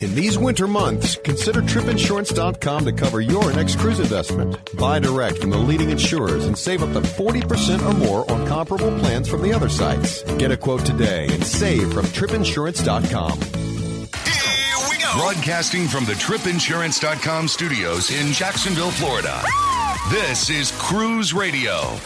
In these winter months, consider tripinsurance.com to cover your next cruise investment. Buy direct from the leading insurers and save up to 40% or more on comparable plans from the other sites. Get a quote today and save from tripinsurance.com. Here we go. Broadcasting from the tripinsurance.com studios in Jacksonville, Florida. This is Cruise Radio.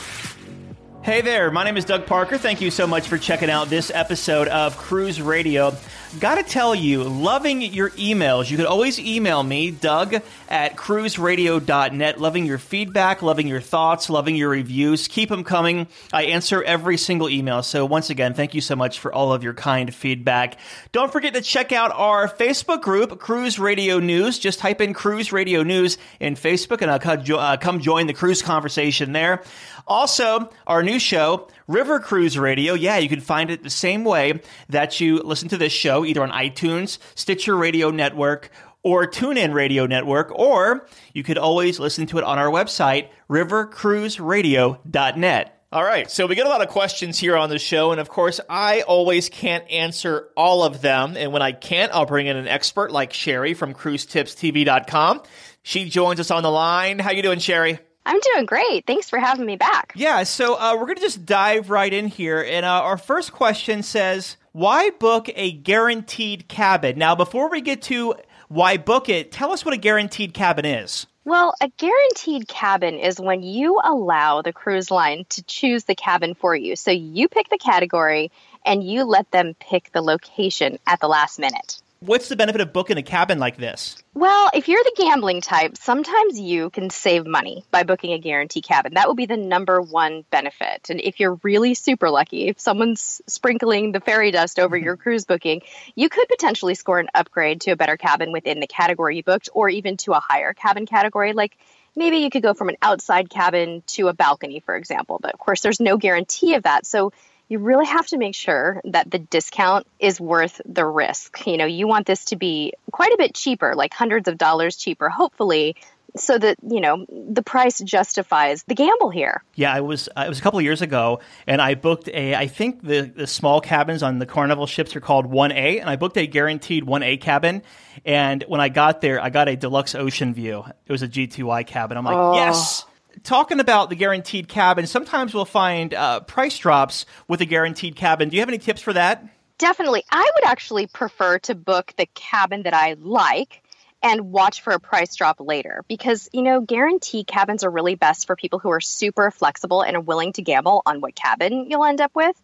Hey there, my name is Doug Parker. Thank you so much for checking out this episode of Cruise Radio. Gotta tell you, loving your emails. You can always email me, Doug at cruiseradio.net. Loving your feedback, loving your thoughts, loving your reviews. Keep them coming. I answer every single email. So, once again, thank you so much for all of your kind feedback. Don't forget to check out our Facebook group, Cruise Radio News. Just type in Cruise Radio News in Facebook and I'll uh, come join the cruise conversation there. Also, our new show, River Cruise Radio. Yeah, you can find it the same way that you listen to this show, either on iTunes, Stitcher Radio Network, or TuneIn Radio Network, or you could always listen to it on our website, rivercruiseradio.net. All right, so we get a lot of questions here on the show, and of course, I always can't answer all of them. And when I can't, I'll bring in an expert like Sherry from CruiseTipsTV.com. She joins us on the line. How you doing, Sherry? I'm doing great. Thanks for having me back. Yeah, so uh, we're going to just dive right in here. And uh, our first question says, Why book a guaranteed cabin? Now, before we get to why book it, tell us what a guaranteed cabin is. Well, a guaranteed cabin is when you allow the cruise line to choose the cabin for you. So you pick the category and you let them pick the location at the last minute. What's the benefit of booking a cabin like this? Well, if you're the gambling type, sometimes you can save money by booking a guarantee cabin. That would be the number one benefit. And if you're really super lucky, if someone's sprinkling the fairy dust over your cruise booking, you could potentially score an upgrade to a better cabin within the category you booked or even to a higher cabin category. Like maybe you could go from an outside cabin to a balcony, for example. But of course, there's no guarantee of that. So you really have to make sure that the discount is worth the risk. You know, you want this to be quite a bit cheaper, like hundreds of dollars cheaper, hopefully, so that you know the price justifies the gamble here. Yeah, I was uh, it was a couple years ago, and I booked a. I think the the small cabins on the Carnival ships are called one A, and I booked a guaranteed one A cabin. And when I got there, I got a deluxe ocean view. It was a G two I cabin. I'm like, oh. yes talking about the guaranteed cabin, sometimes we'll find uh, price drops with a guaranteed cabin. Do you have any tips for that? Definitely. I would actually prefer to book the cabin that I like and watch for a price drop later because, you know, guaranteed cabins are really best for people who are super flexible and are willing to gamble on what cabin you'll end up with.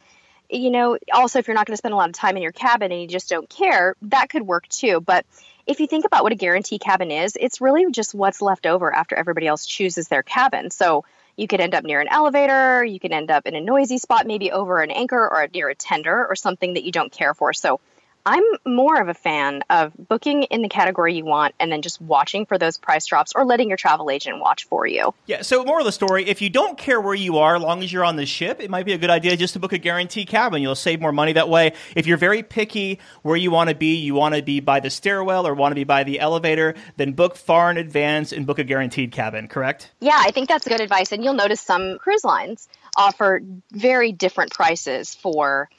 You know, also, if you're not going to spend a lot of time in your cabin and you just don't care, that could work too. But if you think about what a guarantee cabin is, it's really just what's left over after everybody else chooses their cabin. So you could end up near an elevator, you can end up in a noisy spot, maybe over an anchor or near a tender or something that you don't care for. So I'm more of a fan of booking in the category you want and then just watching for those price drops or letting your travel agent watch for you. Yeah, so more of the story, if you don't care where you are, as long as you're on the ship, it might be a good idea just to book a guarantee cabin. You'll save more money that way. If you're very picky where you want to be, you want to be by the stairwell or want to be by the elevator, then book far in advance and book a guaranteed cabin, correct? Yeah, I think that's good advice. And you'll notice some cruise lines offer very different prices for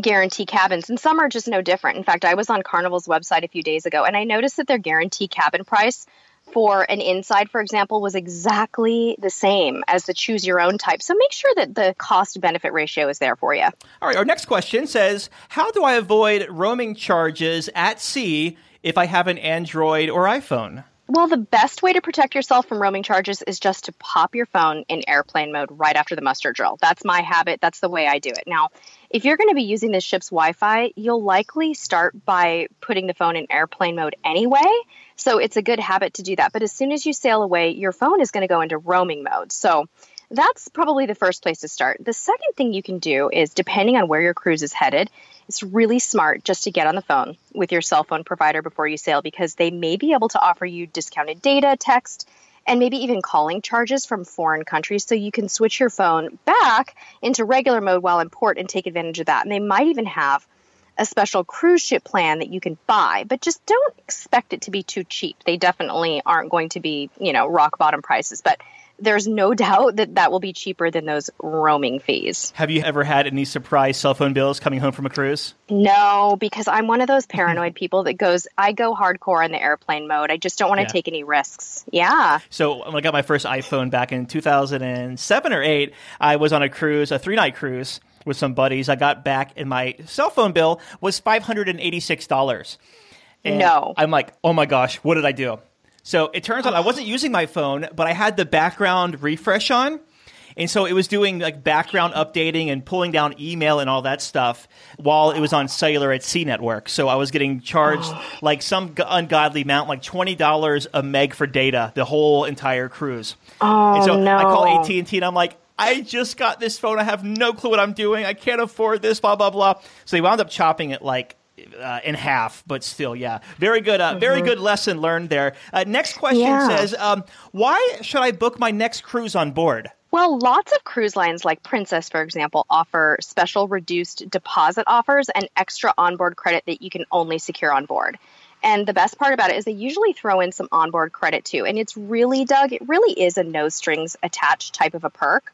guarantee cabins, and some are just no different. In fact, I was on Carnival's website a few days ago and I noticed that their guarantee cabin price for an inside, for example, was exactly the same as the choose your own type. So make sure that the cost benefit ratio is there for you. All right, our next question says How do I avoid roaming charges at sea if I have an Android or iPhone? Well, the best way to protect yourself from roaming charges is just to pop your phone in airplane mode right after the muster drill. That's my habit. That's the way I do it. Now, if you're going to be using the ship's Wi Fi, you'll likely start by putting the phone in airplane mode anyway. So it's a good habit to do that. But as soon as you sail away, your phone is going to go into roaming mode. So that's probably the first place to start. The second thing you can do is, depending on where your cruise is headed, it's really smart just to get on the phone with your cell phone provider before you sail because they may be able to offer you discounted data, text, and maybe even calling charges from foreign countries so you can switch your phone back into regular mode while in port and take advantage of that. And they might even have a special cruise ship plan that you can buy, but just don't expect it to be too cheap. They definitely aren't going to be, you know, rock bottom prices, but there's no doubt that that will be cheaper than those roaming fees. Have you ever had any surprise cell phone bills coming home from a cruise? No, because I'm one of those paranoid people that goes, I go hardcore in the airplane mode. I just don't want to yeah. take any risks. Yeah. So when I got my first iPhone back in 2007 or 8, I was on a cruise, a three night cruise with some buddies. I got back and my cell phone bill was $586. And no. I'm like, oh my gosh, what did I do? So it turns out I wasn't ah. using my phone, but I had the background refresh on. And so it was doing like background updating and pulling down email and all that stuff while it was on cellular at Sea Network. So I was getting charged like some ungodly amount, like twenty dollars a meg for data, the whole entire cruise. Oh and so oh, no! I call AT and T and I'm like, I just got this phone. I have no clue what I'm doing. I can't afford this. Blah blah blah. So they wound up chopping it like uh, in half, but still, yeah, very good, uh, mm-hmm. very good lesson learned there. Uh, next question yeah. says, um, why should I book my next cruise on board? Well, lots of cruise lines like Princess, for example, offer special reduced deposit offers and extra onboard credit that you can only secure on board. And the best part about it is they usually throw in some onboard credit too. And it's really, Doug, it really is a no strings attached type of a perk.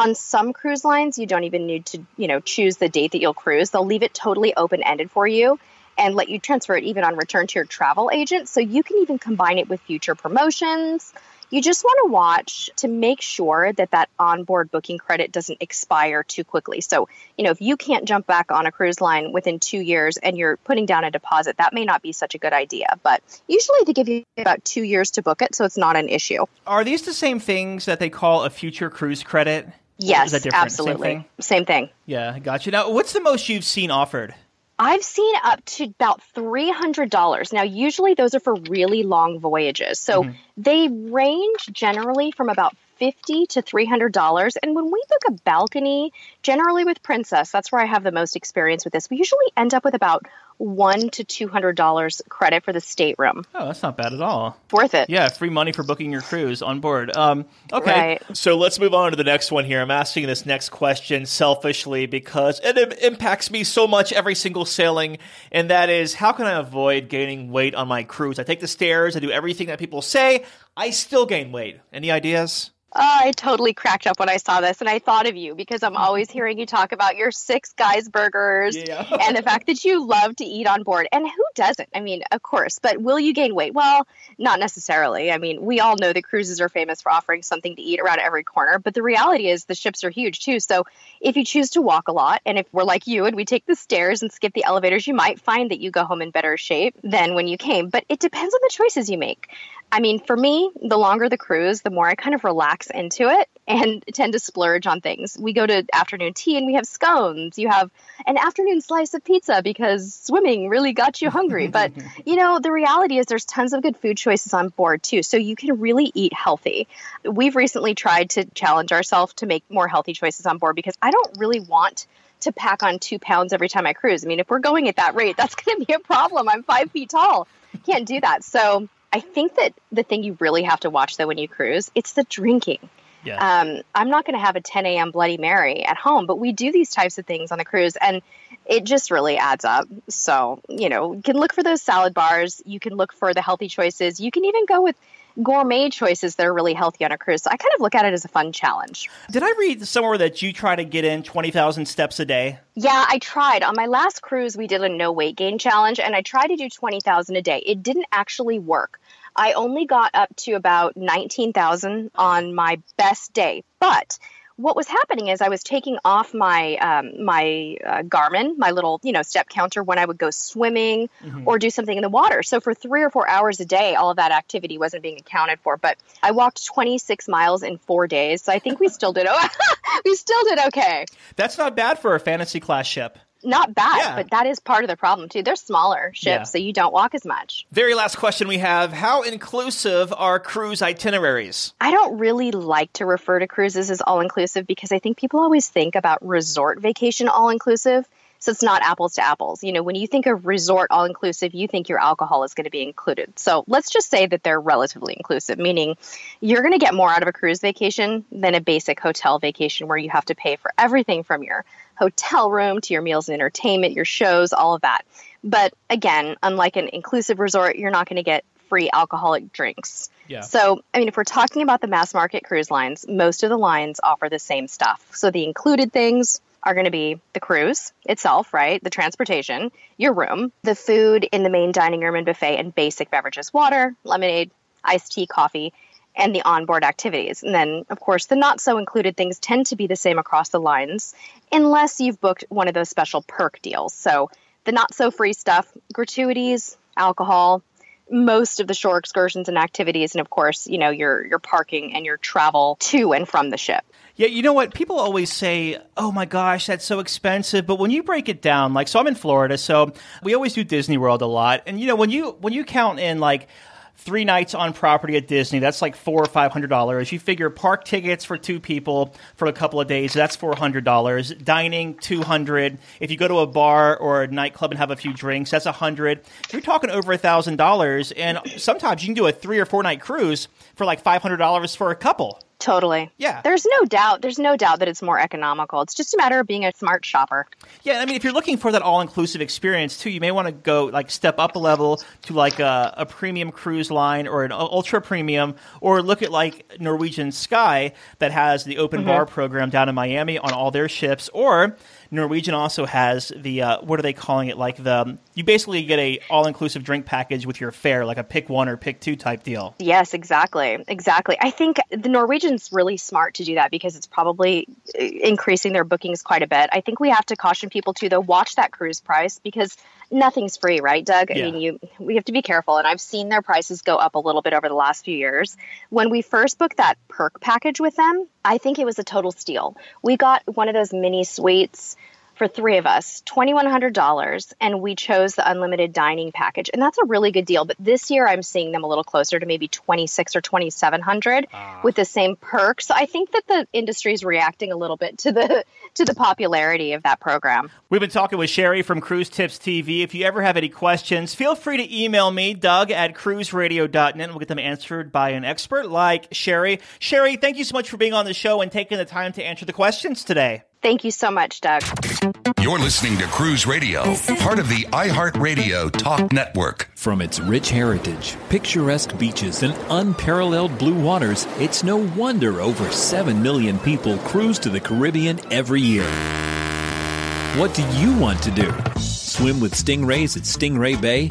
On some cruise lines, you don't even need to, you know, choose the date that you'll cruise. They'll leave it totally open ended for you and let you transfer it even on return to your travel agent. So you can even combine it with future promotions. You just want to watch to make sure that that onboard booking credit doesn't expire too quickly. So, you know, if you can't jump back on a cruise line within two years and you're putting down a deposit, that may not be such a good idea. But usually they give you about two years to book it, so it's not an issue. Are these the same things that they call a future cruise credit? Yes, absolutely. Same thing? Same thing. Yeah, gotcha. Now, what's the most you've seen offered? I've seen up to about $300. Now, usually those are for really long voyages. So mm-hmm. they range generally from about 50 to $300. And when we book a balcony, generally with Princess, that's where I have the most experience with this. We usually end up with about one to two hundred dollars credit for the stateroom. Oh, that's not bad at all. Worth it. Yeah, free money for booking your cruise on board. Um, okay, right. so let's move on to the next one here. I'm asking this next question selfishly because it impacts me so much every single sailing, and that is how can I avoid gaining weight on my cruise? I take the stairs, I do everything that people say, I still gain weight. Any ideas? Oh, I totally cracked up when I saw this, and I thought of you because I'm always hearing you talk about your six guys burgers yeah. and the fact that you love to eat on board. And who doesn't? I mean, of course. But will you gain weight? Well, not necessarily. I mean, we all know that cruises are famous for offering something to eat around every corner. But the reality is, the ships are huge too. So if you choose to walk a lot, and if we're like you and we take the stairs and skip the elevators, you might find that you go home in better shape than when you came. But it depends on the choices you make. I mean, for me, the longer the cruise, the more I kind of relax into it and tend to splurge on things. We go to afternoon tea and we have scones. You have an afternoon slice of pizza because swimming really got you hungry. but, you know, the reality is there's tons of good food choices on board too. So you can really eat healthy. We've recently tried to challenge ourselves to make more healthy choices on board because I don't really want to pack on two pounds every time I cruise. I mean, if we're going at that rate, that's going to be a problem. I'm five feet tall. Can't do that. So, I think that the thing you really have to watch though when you cruise, it's the drinking. Um, I'm not going to have a 10 a.m. Bloody Mary at home, but we do these types of things on the cruise, and it just really adds up. So, you know, you can look for those salad bars. You can look for the healthy choices. You can even go with gourmet choices that are really healthy on a cruise. So I kind of look at it as a fun challenge. Did I read somewhere that you try to get in 20,000 steps a day? Yeah, I tried. On my last cruise, we did a no weight gain challenge, and I tried to do 20,000 a day. It didn't actually work. I only got up to about 19,000 on my best day, but what was happening is I was taking off my um, my uh, Garmin, my little you know step counter when I would go swimming mm-hmm. or do something in the water. So for three or four hours a day, all of that activity wasn't being accounted for. But I walked 26 miles in four days, so I think we still did. we still did okay. That's not bad for a fantasy class ship. Not bad, Yeah. but that is part of the problem too. They're smaller ships, Yeah. so you don't walk as much. Very last question we have How inclusive are cruise itineraries? I don't really like to refer to cruises as all inclusive because I think people always think about resort vacation all inclusive. So it's not apples to apples. You know, when you think of resort all inclusive, you think your alcohol is going to be included. So let's just say that they're relatively inclusive, meaning you're going to get more out of a cruise vacation than a basic hotel vacation where you have to pay for everything from your hotel room to your meals and entertainment, your shows, all of that. But again, unlike an inclusive resort, you're not going to get free alcoholic drinks. Yeah. So, I mean, if we're talking about the mass market cruise lines, most of the lines offer the same stuff. So, the included things are going to be the cruise itself, right? The transportation, your room, the food in the main dining room and buffet, and basic beverages water, lemonade, iced tea, coffee, and the onboard activities. And then, of course, the not so included things tend to be the same across the lines, unless you've booked one of those special perk deals. So, the not so free stuff, gratuities, alcohol, most of the shore excursions and activities and of course you know your your parking and your travel to and from the ship Yeah, you know what? People always say, "Oh my gosh, that's so expensive." But when you break it down, like so I'm in Florida, so we always do Disney World a lot. And you know, when you when you count in like three nights on property at Disney, that's like four or five hundred dollars. You figure park tickets for two people for a couple of days, that's four hundred dollars. Dining, two hundred. If you go to a bar or a nightclub and have a few drinks, that's a hundred. You're talking over a thousand dollars, and sometimes you can do a three or four night cruise for like five hundred dollars for a couple. Totally. Yeah. there's no doubt there's no doubt that it's more economical. It's just a matter of being a smart shopper. Yeah, I mean, if you're looking for that all-inclusive experience too, you may want to go like step up a level to like a, a premium cruise line or an ultra premium, or look at like Norwegian Sky that has the open mm-hmm. bar program down in Miami on all their ships, or Norwegian also has the uh, what are they calling it? Like the you basically get a all-inclusive drink package with your fare, like a pick one or pick two type deal. yes exactly exactly i think the norwegian's really smart to do that because it's probably uh, increasing their bookings quite a bit i think we have to caution people to though watch that cruise price because nothing's free right doug? I Yeah. mean you we have to be careful and i've seen their prices go up a little bit over the last few years. When we first booked that perk package with them i think it was a total steal. We got one of those mini suites for three of us, $2,100, and we chose the unlimited dining package. And that's a really good deal. But this year I'm seeing them a little closer to maybe 26 or 2,700 ah. with the same perks. So I think that the industry is reacting a little bit to the to the popularity of that program. We've been talking with Sherry from Cruise Tips TV. If you ever have any questions, feel free to email me, Doug at cruiseradio.net, and we'll get them answered by an expert like Sherry. Sherry, thank you so much for being on the show and taking the time to answer the questions today. Thank you so much, Doug. You're listening to Cruise Radio, part of the iHeartRadio Talk Network. From its rich heritage, picturesque beaches, and unparalleled blue waters, it's no wonder over 7 million people cruise to the Caribbean every year. What do you want to do? Swim with stingrays at Stingray Bay?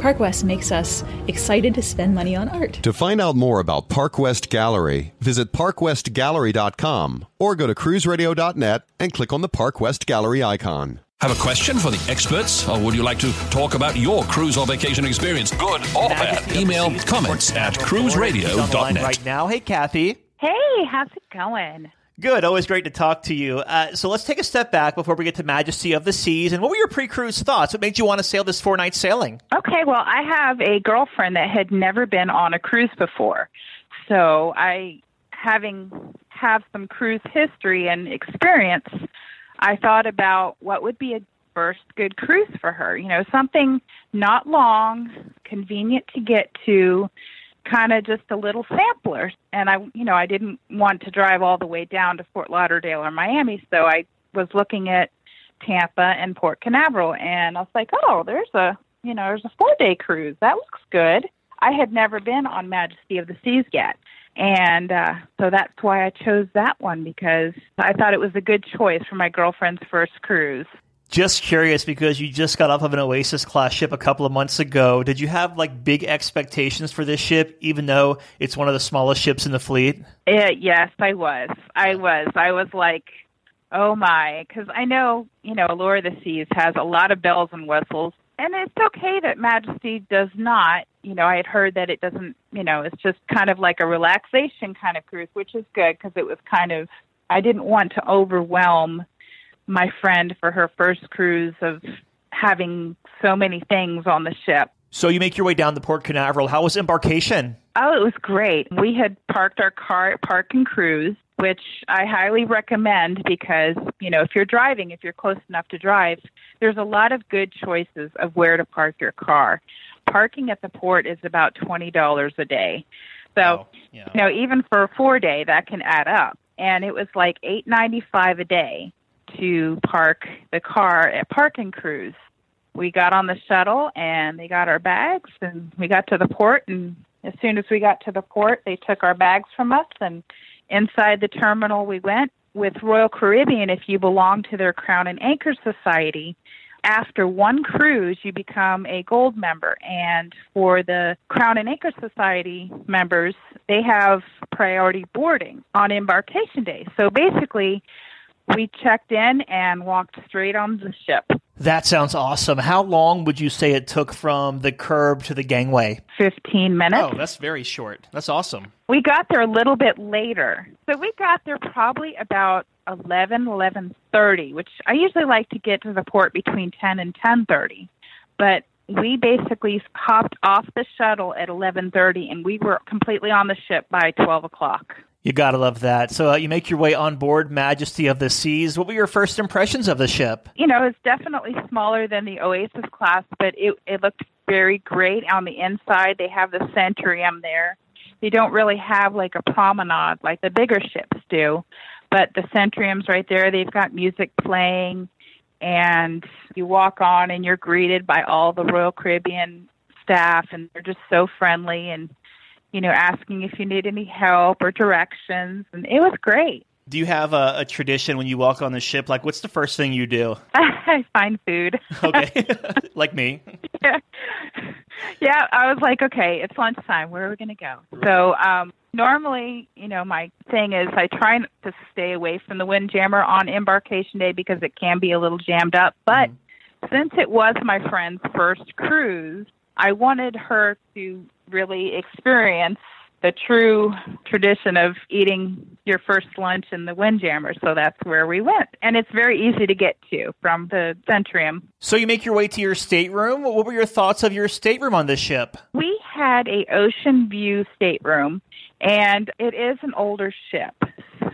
Park West makes us excited to spend money on art. To find out more about Park West Gallery, visit parkwestgallery.com or go to cruiseradio.net and click on the Park West Gallery icon. Have a question for the experts, or would you like to talk about your cruise or vacation experience, good or bad? Email comments at She's on the cruiseradio.net. right now. Hey, Kathy. Hey, how's it going? Good. Always great to talk to you. Uh, so let's take a step back before we get to Majesty of the Seas. And what were your pre-cruise thoughts? What made you want to sail this four-night sailing? Okay, well, I have a girlfriend that had never been on a cruise before. So, I having have some cruise history and experience, I thought about what would be a first good cruise for her. You know, something not long, convenient to get to, kind of just a little sampler. And I, you know, I didn't want to drive all the way down to Fort Lauderdale or Miami, so I was looking at Tampa and Port Canaveral, and I was like, oh, there's a, you know, there's a four day cruise. That looks good. I had never been on Majesty of the Seas yet. And uh, so that's why I chose that one because I thought it was a good choice for my girlfriend's first cruise. Just curious because you just got off of an Oasis class ship a couple of months ago. Did you have like big expectations for this ship, even though it's one of the smallest ships in the fleet? Uh, yes, I was. I was. I was like, oh my, because I know you know Allure of the Seas has a lot of bells and whistles, and it's okay that Majesty does not. You know, I had heard that it doesn't. You know, it's just kind of like a relaxation kind of cruise, which is good because it was kind of. I didn't want to overwhelm my friend for her first cruise of having so many things on the ship. So you make your way down the Port Canaveral. How was embarkation? Oh, it was great. We had parked our car at Park and Cruise, which I highly recommend because, you know, if you're driving, if you're close enough to drive, there's a lot of good choices of where to park your car. Parking at the port is about $20 a day. So, yeah. you know, even for a 4-day that can add up. And it was like 8.95 a day to park the car at Park and Cruise. We got on the shuttle and they got our bags and we got to the port and as soon as we got to the port they took our bags from us and inside the terminal we went with Royal Caribbean if you belong to their Crown and Anchor Society after one cruise you become a gold member and for the Crown and Anchor Society members they have priority boarding on embarkation day. So basically we checked in and walked straight on the ship. That sounds awesome. How long would you say it took from the curb to the gangway? 15 minutes. Oh, that's very short. That's awesome. We got there a little bit later. So we got there probably about 11, 11:30, which I usually like to get to the port between 10 and 10:30. But we basically hopped off the shuttle at 11:30 and we were completely on the ship by 12 o'clock. You gotta love that. So uh, you make your way on board Majesty of the Seas. What were your first impressions of the ship? You know, it's definitely smaller than the Oasis class, but it it looked very great on the inside. They have the Centrum there. They don't really have like a promenade like the bigger ships do, but the Centrum's right there. They've got music playing, and you walk on and you're greeted by all the Royal Caribbean staff, and they're just so friendly and you know, asking if you need any help or directions, and it was great. Do you have a, a tradition when you walk on the ship? Like, what's the first thing you do? I find food. okay, like me. Yeah. yeah, I was like, okay, it's lunchtime. Where are we going to go? So, um, normally, you know, my thing is I try to stay away from the Windjammer on embarkation day because it can be a little jammed up. But mm-hmm. since it was my friend's first cruise, I wanted her to really experience the true tradition of eating your first lunch in the Windjammer. So that's where we went. And it's very easy to get to from the Centrum. So you make your way to your stateroom. What were your thoughts of your stateroom on this ship? We had a ocean view stateroom and it is an older ship.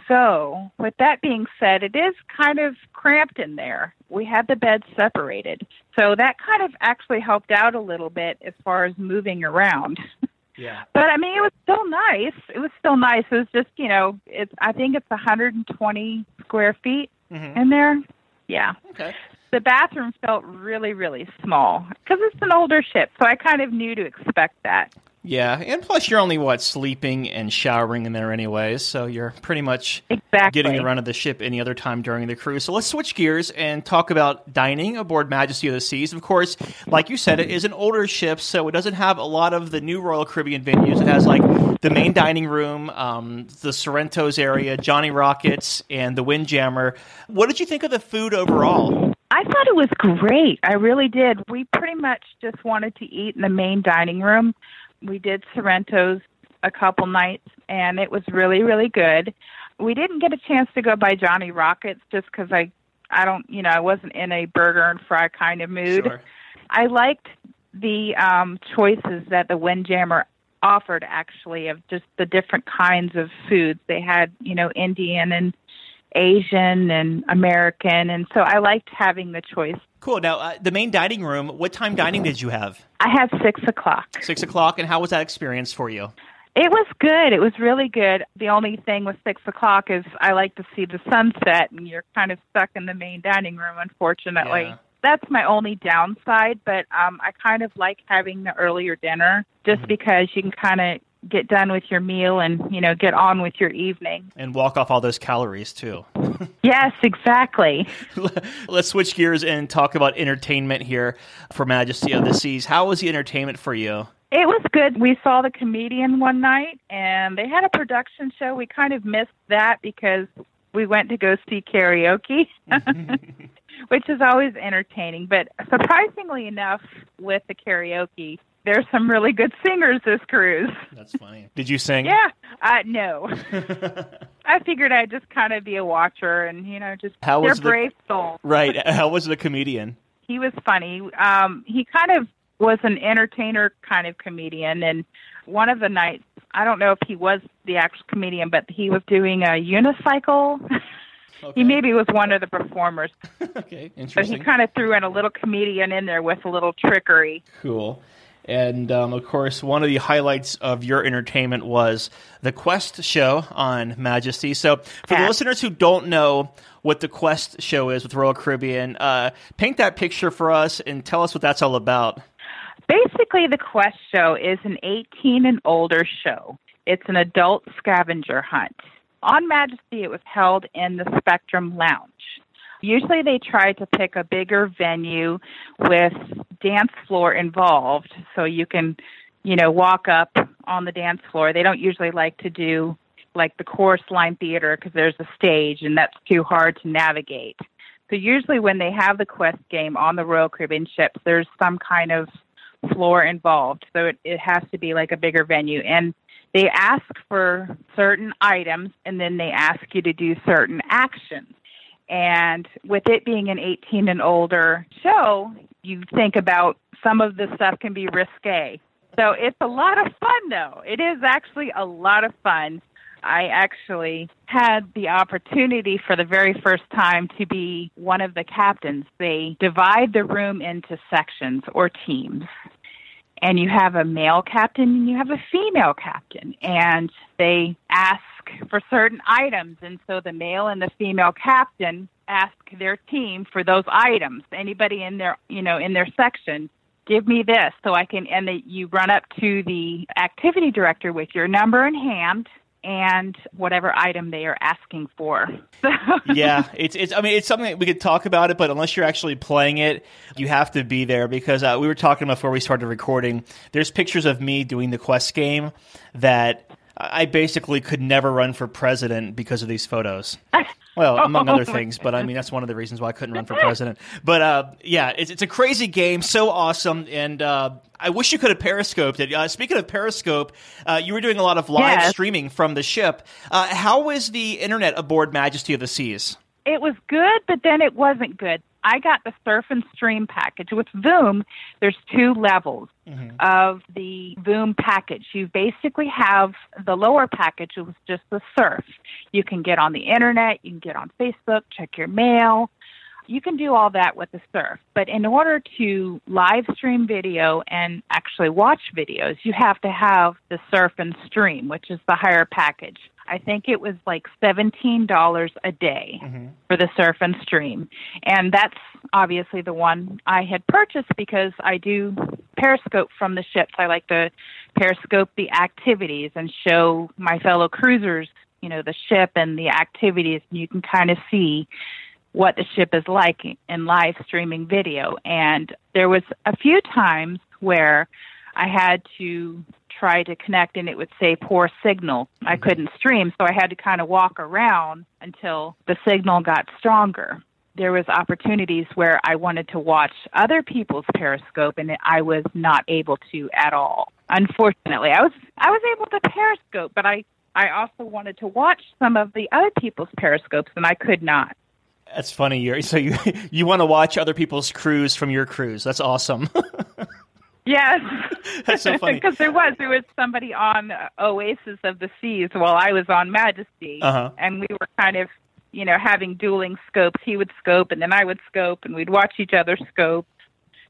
So, with that being said, it is kind of cramped in there. We had the beds separated. So, that kind of actually helped out a little bit as far as moving around. Yeah. But I mean, it was still nice. It was still nice. It was just, you know, it's I think it's 120 square feet mm-hmm. in there. Yeah. Okay. The bathroom felt really, really small because it's an older ship, so I kind of knew to expect that. Yeah, and plus you're only what sleeping and showering in there anyways, so you're pretty much exactly. getting the run of the ship any other time during the cruise. So let's switch gears and talk about dining aboard Majesty of the Seas. Of course, like you said, it is an older ship, so it doesn't have a lot of the new Royal Caribbean venues. It has like the main dining room, um, the Sorrento's area, Johnny Rockets, and the Windjammer. What did you think of the food overall? I thought it was great. I really did. We pretty much just wanted to eat in the main dining room we did Sorrento's a couple nights, and it was really, really good. We didn't get a chance to go by Johnny Rockets just because I, I don't, you know, I wasn't in a burger and fry kind of mood. Sure. I liked the um, choices that the Windjammer offered, actually, of just the different kinds of foods. They had, you know, Indian and Asian and American, and so I liked having the choice Cool. Now, uh, the main dining room, what time dining did you have? I had six o'clock. Six o'clock. And how was that experience for you? It was good. It was really good. The only thing with six o'clock is I like to see the sunset, and you're kind of stuck in the main dining room, unfortunately. Yeah. That's my only downside, but um, I kind of like having the earlier dinner just Mm-hmm. because you can kind of get done with your meal and, you know, get on with your evening. And walk off all those calories, too. Yes, exactly. Let's switch gears and talk about entertainment here for Majesty of the Seas. How was the entertainment for you? It was good. We saw the comedian one night, and they had a production show. We kind of missed that because we went to go see karaoke, which is always entertaining. But surprisingly enough, with the karaoke, there's some really good singers this cruise. That's funny. Did you sing? Yeah, uh, no. I figured I'd just kind of be a watcher, and you know, just How they're was the- brave souls. Right. How was the comedian? he was funny. Um, he kind of was an entertainer kind of comedian, and one of the nights, I don't know if he was the actual comedian, but he was doing a unicycle. He maybe was one of the performers, Okay, interesting. but he kind of threw in a little comedian in there with a little trickery. Cool. And um, of course, one of the highlights of your entertainment was the Quest show on Majesty. So, for the listeners who don't know what the Quest show is with Royal Caribbean, uh, paint that picture for us and tell us what that's all about. Basically, the Quest show is an 18 and older show. It's an adult scavenger hunt. On Majesty, it was held in the Spectrum Lounge. Usually, they try to pick a bigger venue with dance floor involved so you can, you know, walk up on the dance floor. They don't usually like to do like the chorus line theater because there's a stage and that's too hard to navigate. So usually when they have the quest game on the Royal Caribbean ships, there's some kind of floor involved. So it, it has to be like a bigger venue. And they ask for certain items and then they ask you to do certain actions. And with it being an 18 and older show, you think about some of the stuff can be risque. So it's a lot of fun, though. It is actually a lot of fun. I actually had the opportunity for the very first time to be one of the captains. They divide the room into sections or teams. And you have a male captain and you have a female captain. And they ask for certain items. And so the male and the female captain ask their team for those items. Anybody in their, you know, in their section give me this so I can, and you run up to the activity director with your number in hand and whatever item they are asking for. Yeah, it's it's. I mean, it's something that we could talk about it, but unless you're actually playing it, you have to be there because uh, we were talking before we started recording. There's pictures of me doing the quest game that I basically could never run for president because of these photos. Well, among other things, but I mean that's one of the reasons why I couldn't run for president. But uh, yeah, it's, it's a crazy game, so awesome, and uh, I wish you could have periscoped it. Uh, speaking of Periscope, uh, you were doing a lot of live Yes. streaming from the ship. Uh, was the internet aboard Majesty of the Seas? it was good, but then it wasn't good. I got the surf and stream package. With Voom, there's two levels mm-hmm. of the Voom package. You basically have the lower package was just the surf. You can get on the internet, you can get on Facebook, check your mail. You can do all that with the surf. But in order to live stream video and actually watch videos, you have to have the surf and stream, which is the higher package. I think it was like $17 a day mm-hmm. for the surf and stream. And that's obviously the one I had purchased because I do periscope from the ships. I like to periscope the activities and show my fellow cruisers, you know, the ship and the activities. And you can kind of see what the ship is like in live streaming video. And there was a few times where I had to try to connect and it would say poor signal. I mm-hmm. couldn't stream, so I had to kind of walk around until the signal got stronger. There was opportunities where I wanted to watch other people's periscope and I was not able to at all. Unfortunately, I was I was able to periscope, but I I also wanted to watch some of the other people's periscopes and I could not. That's funny. You're, so you you want to watch other people's cruise from your cruise? That's awesome. Yes. That's so funny. Because there was there was somebody on Oasis of the Seas while I was on Majesty, Uh-huh. and we were kind of, you know, having dueling scopes. He would scope, and then I would scope, and we'd watch each other scope.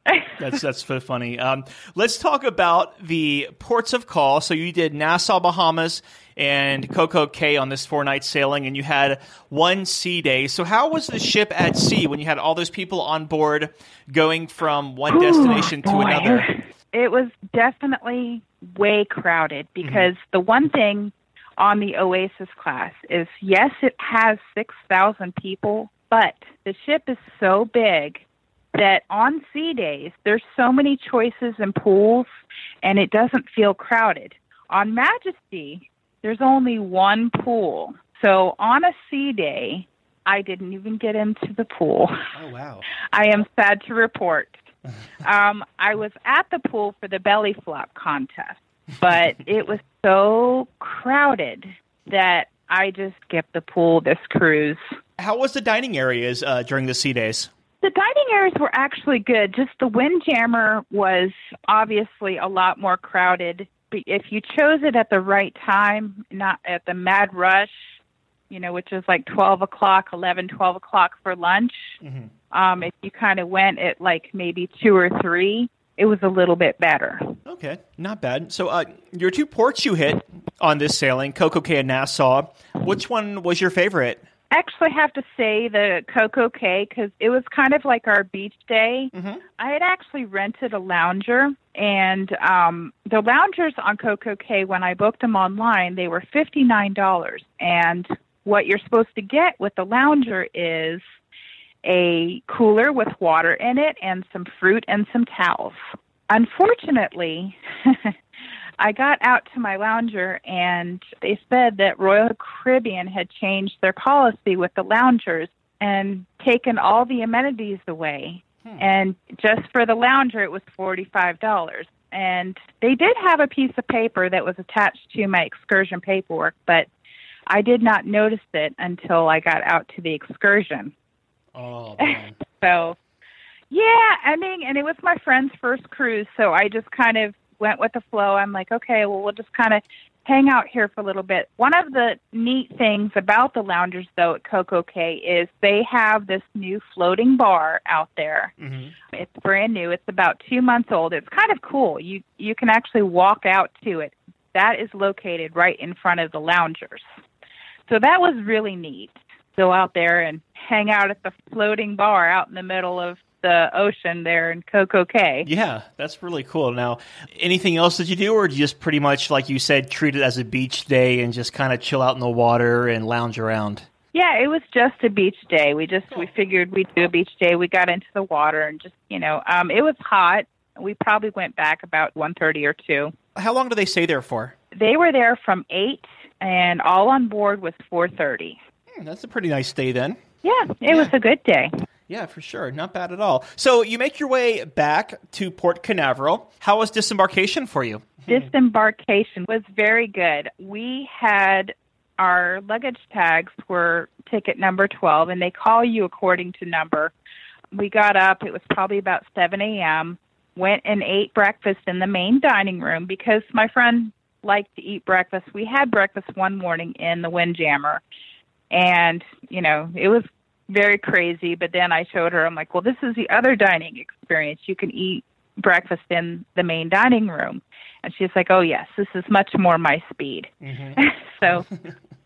that's that's so funny. Um, let's talk about the ports of call. So you did Nassau, Bahamas, and Coco Cay on this four night sailing, and you had one sea day. So how was the ship at sea when you had all those people on board going from one destination Ooh, to another? It was definitely way crowded because mm-hmm. the one thing on the Oasis class is yes, it has 6,000 people, but the ship is so big that on sea days, there's so many choices and pools, and it doesn't feel crowded. On Majesty, there's only one pool. So on a sea day, I didn't even get into the pool. Oh, wow. I am sad to report. um, I was at the pool for the belly flop contest, but it was so crowded that I just skipped the pool this cruise. How was the dining areas uh, during the sea days? The dining areas were actually good. Just the Windjammer was obviously a lot more crowded. But if you chose it at the right time, not at the mad rush, you know, which is like 12 o'clock, 11, 12 o'clock for lunch, mm-hmm. Um, if you kind of went at like maybe two or three, it was a little bit better. Okay, not bad. So, uh, your two ports you hit on this sailing, Coco Cay and Nassau, which one was your favorite? I actually have to say the Coco Cay because it was kind of like our beach day. Mm-hmm. I had actually rented a lounger, and um, the loungers on Coco Cay, when I booked them online, they were fifty nine dollars. And what you're supposed to get with the lounger is a cooler with water in it and some fruit and some towels. Unfortunately, I got out to my lounger and they said that Royal Caribbean had changed their policy with the loungers and taken all the amenities away. Hmm. And just for the lounger, it was $45. And they did have a piece of paper that was attached to my excursion paperwork, but I did not notice it until I got out to the excursion. Oh, so, yeah, I mean, and it was my friend's first cruise, so I just kind of went with the flow. I'm like, okay, well, we'll just kind of hang out here for a little bit. One of the neat things about the loungers, though, at Coco Cay is they have this new floating bar out there. Mm-hmm. It's brand new. It's about two months old. It's kind of cool. You you can actually walk out to it. That is located right in front of the loungers. So that was really neat. Go out there and hang out at the floating bar out in the middle of the ocean there in Coco Cay. Yeah, that's really cool. Now, anything else that you do, or do you just pretty much, like you said, treat it as a beach day and just kind of chill out in the water and lounge around? Yeah, it was just a beach day. We just we figured we'd do a beach day. We got into the water and just you know, um, it was hot. We probably went back about one thirty or two. How long do they stay there for? They were there from eight, and all on board was four thirty. That's a pretty nice day then. Yeah, it yeah. was a good day. Yeah, for sure. Not bad at all. So you make your way back to Port Canaveral. How was disembarkation for you? Disembarkation was very good. We had our luggage tags were ticket number 12, and they call you according to number. We got up, it was probably about 7 a.m., went and ate breakfast in the main dining room because my friend liked to eat breakfast. We had breakfast one morning in the Windjammer, and, you know, it was very crazy. But then I showed her, I'm like, well, this is the other dining experience. You can eat breakfast in the main dining room. And she's like, oh, yes, this is much more my speed. Mm-hmm. so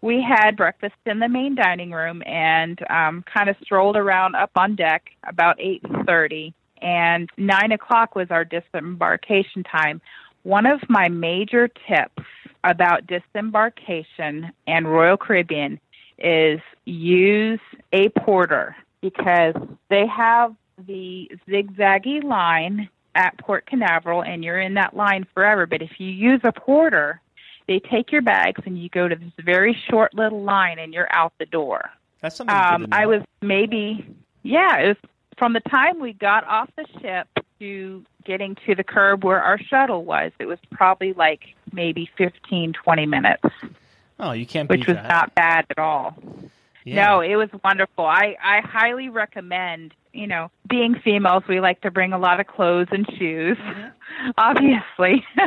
we had breakfast in the main dining room and um, kind of strolled around up on deck about 8.30. And 9 o'clock was our disembarkation time. One of my major tips about disembarkation and Royal Caribbean is use a porter because they have the zigzaggy line at Port Canaveral and you're in that line forever. But if you use a porter, they take your bags and you go to this very short little line and you're out the door. That's something. Um, I was maybe, yeah, it was from the time we got off the ship to getting to the curb where our shuttle was, it was probably like maybe fifteen, twenty minutes. Oh, you can't which was that. not bad at all. Yeah. No, it was wonderful. I I highly recommend. You know, being females, we like to bring a lot of clothes and shoes, obviously.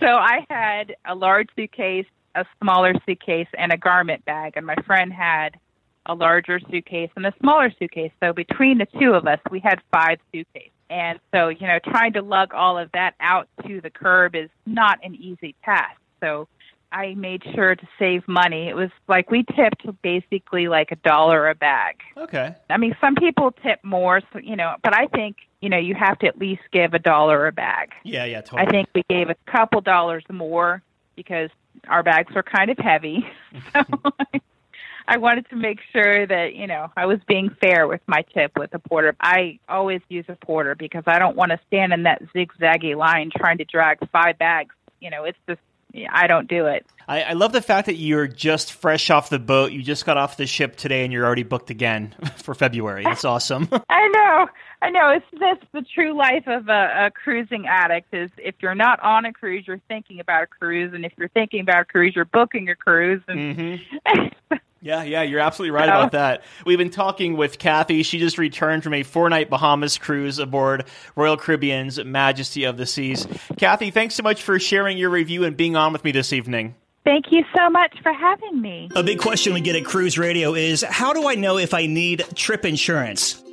so I had a large suitcase, a smaller suitcase, and a garment bag, and my friend had a larger suitcase and a smaller suitcase. So between the two of us, we had five suitcases. And so, you know, trying to lug all of that out to the curb is not an easy task. So I made sure to save money. It was like we tipped basically like a dollar a bag. Okay. I mean, some people tip more, so, you know, but I think, you know, you have to at least give a dollar a bag. Yeah, yeah, totally. I think we gave a couple dollars more because our bags were kind of heavy. so I wanted to make sure that, you know, I was being fair with my tip with the porter. I always use a porter because I don't want to stand in that zigzaggy line trying to drag five bags. You know, it's just I don't do it. I, I, love the fact that you're just fresh off the boat. You just got off the ship today, and you're already booked again for February. That's awesome. I know, I know. It's that's the true life of a, a cruising addict. Is if you're not on a cruise, you're thinking about a cruise, and if you're thinking about a cruise, you're booking a cruise. And mm-hmm. Yeah, yeah, you're absolutely right about that. We've been talking with Kathy. She just returned from a four night Bahamas cruise aboard Royal Caribbean's Majesty of the Seas. Kathy, thanks so much for sharing your review and being on with me this evening. Thank you so much for having me. A big question we get at Cruise Radio is how do I know if I need trip insurance?